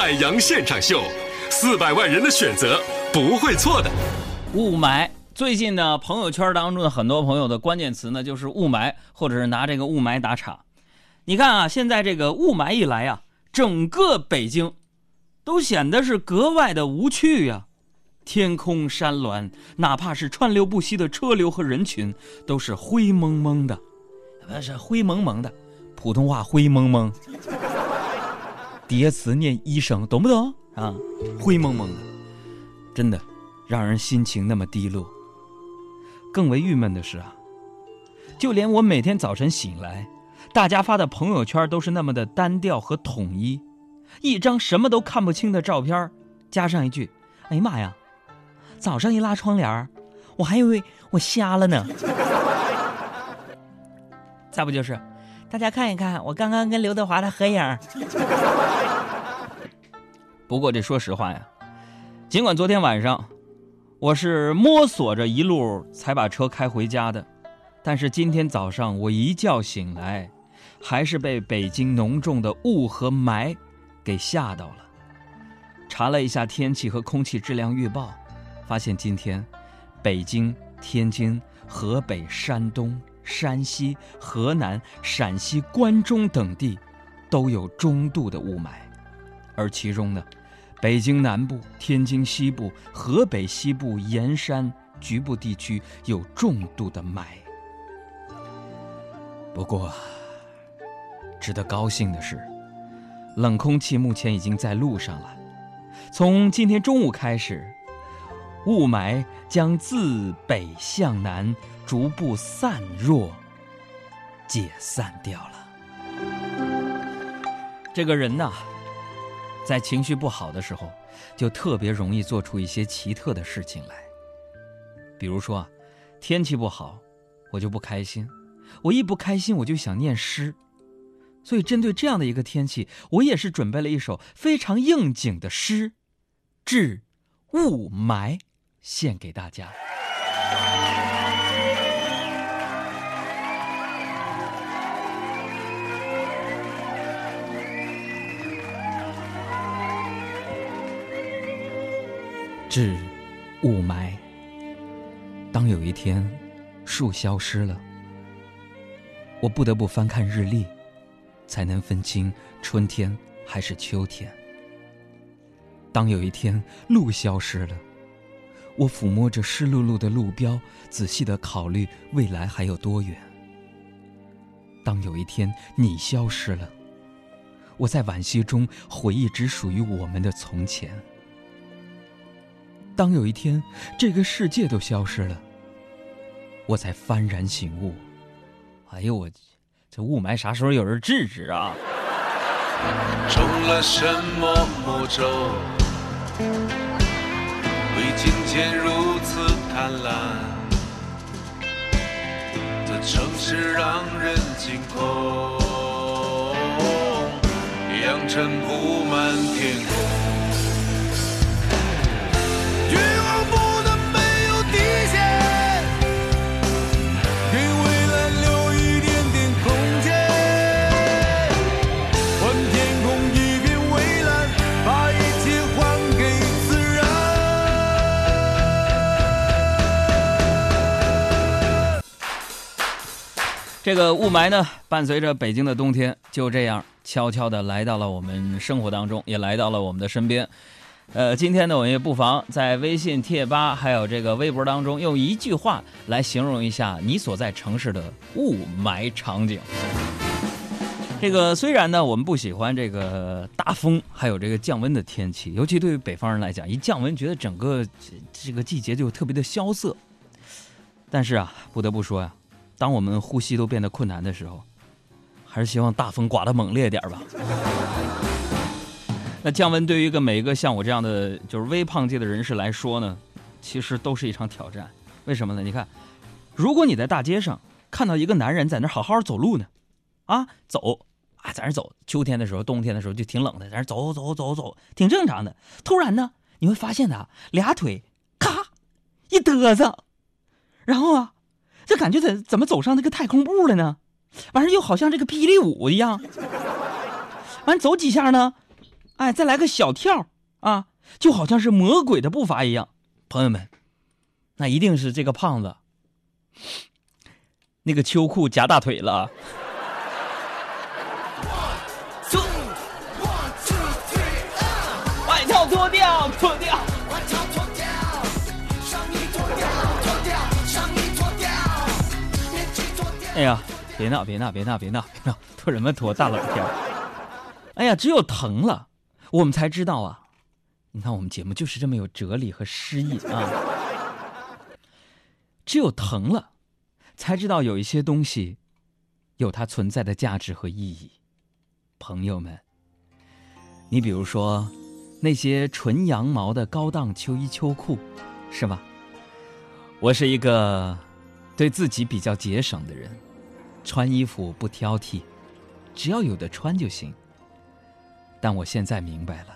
海洋现场秀，四百万人的选择不会错的。雾霾，最近呢，朋友圈当中的很多朋友的关键词呢，就是雾霾，或者是拿这个雾霾打岔。你看啊，现在这个雾霾一来啊，整个北京都显得是格外的无趣呀。天空山峦，哪怕是川流不息的车流和人群，都是灰蒙蒙的，不是灰蒙蒙的，普通话灰蒙蒙。叠词念一声，懂不懂啊？灰蒙蒙的，真的让人心情那么低落。更为郁闷的是啊，就连我每天早晨醒来，大家发的朋友圈都是那么的单调和统一，一张什么都看不清的照片，加上一句：“哎呀妈呀！”早上一拉窗帘我还以为我瞎了呢。再不就是，大家看一看，我刚刚跟刘德华的合影。不过这说实话呀，尽管昨天晚上我是摸索着一路才把车开回家的，但是今天早上我一觉醒来，还是被北京浓重的雾和霾给吓到了。查了一下天气和空气质量预报。发现今天，北京、天津、河北、山东、山西、河南、陕西、关中等地都有中度的雾霾，而其中呢，北京南部、天津西部、河北西部沿山局部地区有重度的霾。不过，值得高兴的是，冷空气目前已经在路上了，从今天中午开始。雾霾将自北向南逐步散弱、解散掉了。这个人呐，在情绪不好的时候，就特别容易做出一些奇特的事情来。比如说啊，天气不好，我就不开心；我一不开心，我就想念诗。所以，针对这样的一个天气，我也是准备了一首非常应景的诗，《致雾霾》。献给大家。致雾霾。当有一天树消失了，我不得不翻看日历，才能分清春天还是秋天。当有一天路消失了。我抚摸着湿漉漉的路标，仔细的考虑未来还有多远。当有一天你消失了，我在惋惜中回忆只属于我们的从前。当有一天这个世界都消失了，我才幡然醒悟。哎呦我，这雾霾啥时候有人制止啊？中了什么魔咒？为今天如此贪婪，这城市让人惊恐，扬尘布满天空。这个雾霾呢，伴随着北京的冬天，就这样悄悄地来到了我们生活当中，也来到了我们的身边。呃，今天呢，我们也不妨在微信贴吧还有这个微博当中，用一句话来形容一下你所在城市的雾霾场景。这个虽然呢，我们不喜欢这个大风还有这个降温的天气，尤其对于北方人来讲，一降温觉得整个这个季节就特别的萧瑟。但是啊，不得不说呀。当我们呼吸都变得困难的时候，还是希望大风刮得猛烈点吧。那降温对于一个每一个像我这样的就是微胖界的人士来说呢，其实都是一场挑战。为什么呢？你看，如果你在大街上看到一个男人在那好好走路呢，啊，走啊，在那走，秋天的时候、冬天的时候就挺冷的，在那走走走走走，挺正常的。突然呢，你会发现他，俩腿咔一嘚瑟，然后啊。这感觉怎怎么走上那个太空步了呢？完事又好像这个霹雳舞一样。完走几下呢，哎，再来个小跳啊，就好像是魔鬼的步伐一样。朋友们，那一定是这个胖子那个秋裤夹大腿了。外套脱掉，脱掉。哎呀，别闹，别闹，别闹，别闹，别闹，脱什么脱？大冷天。哎呀，只有疼了，我们才知道啊。你看，我们节目就是这么有哲理和诗意啊。只有疼了，才知道有一些东西有它存在的价值和意义。朋友们，你比如说那些纯羊毛的高档秋衣秋裤，是吧？我是一个对自己比较节省的人，穿衣服不挑剔，只要有的穿就行。但我现在明白了，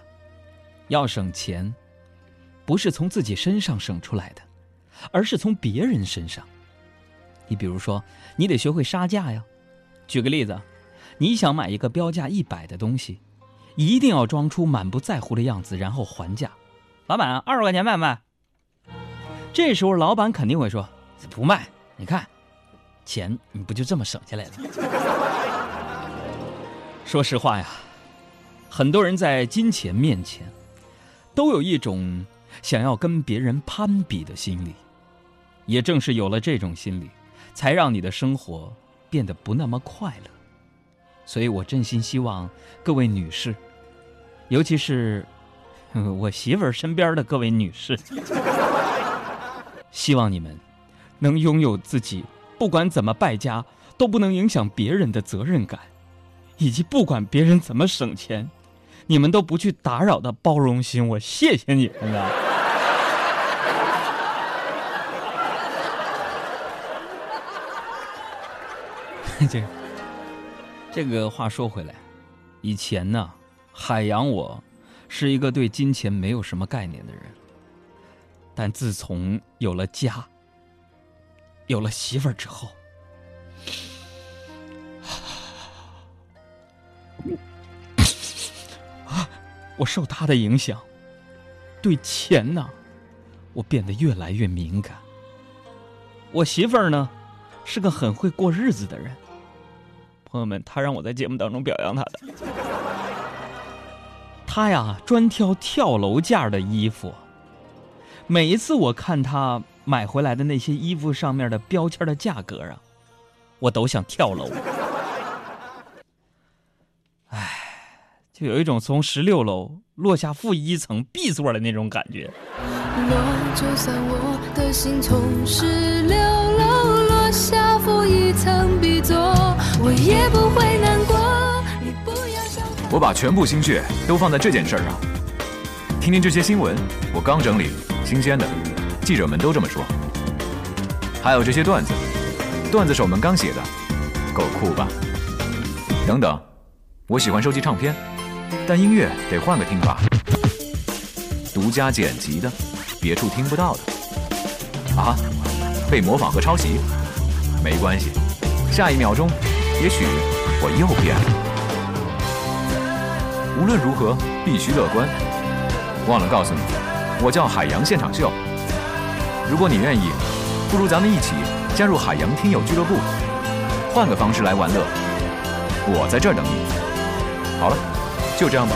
要省钱，不是从自己身上省出来的，而是从别人身上。你比如说，你得学会杀价呀。举个例子，你想买一个标价一百的东西，一定要装出满不在乎的样子，然后还价。老板，二十块钱卖不卖？这时候老板肯定会说不卖。你看，钱你不就这么省下来了？说实话呀。很多人在金钱面前，都有一种想要跟别人攀比的心理。也正是有了这种心理，才让你的生活变得不那么快乐。所以我真心希望各位女士，尤其是我媳妇儿身边的各位女士，希望你们能拥有自己不管怎么败家都不能影响别人的责任感，以及不管别人怎么省钱。你们都不去打扰的包容心，我谢谢你们啊！这这个话说回来，以前呢，海洋我是一个对金钱没有什么概念的人，但自从有了家，有了媳妇儿之后。啊我受他的影响，对钱呢，我变得越来越敏感。我媳妇儿呢，是个很会过日子的人。朋友们，她让我在节目当中表扬她的。她呀，专挑跳楼价的衣服。每一次我看她买回来的那些衣服上面的标签的价格啊，我都想跳楼。就有一种从十六楼落下负一层 B 座的那种感觉。就算我的心从十六楼落下负一层 B 座，我也不会难过。我把全部心血都放在这件事上。听听这些新闻，我刚整理，新鲜的，记者们都这么说。还有这些段子，段子手们刚写的，够酷吧？等等，我喜欢收集唱片。但音乐得换个听法，独家剪辑的，别处听不到的。啊，被模仿和抄袭，没关系，下一秒钟，也许我又变了。无论如何，必须乐观。忘了告诉你，我叫海洋现场秀。如果你愿意，不如咱们一起加入海洋听友俱乐部，换个方式来玩乐。我在这儿等你。好了。就这样吧。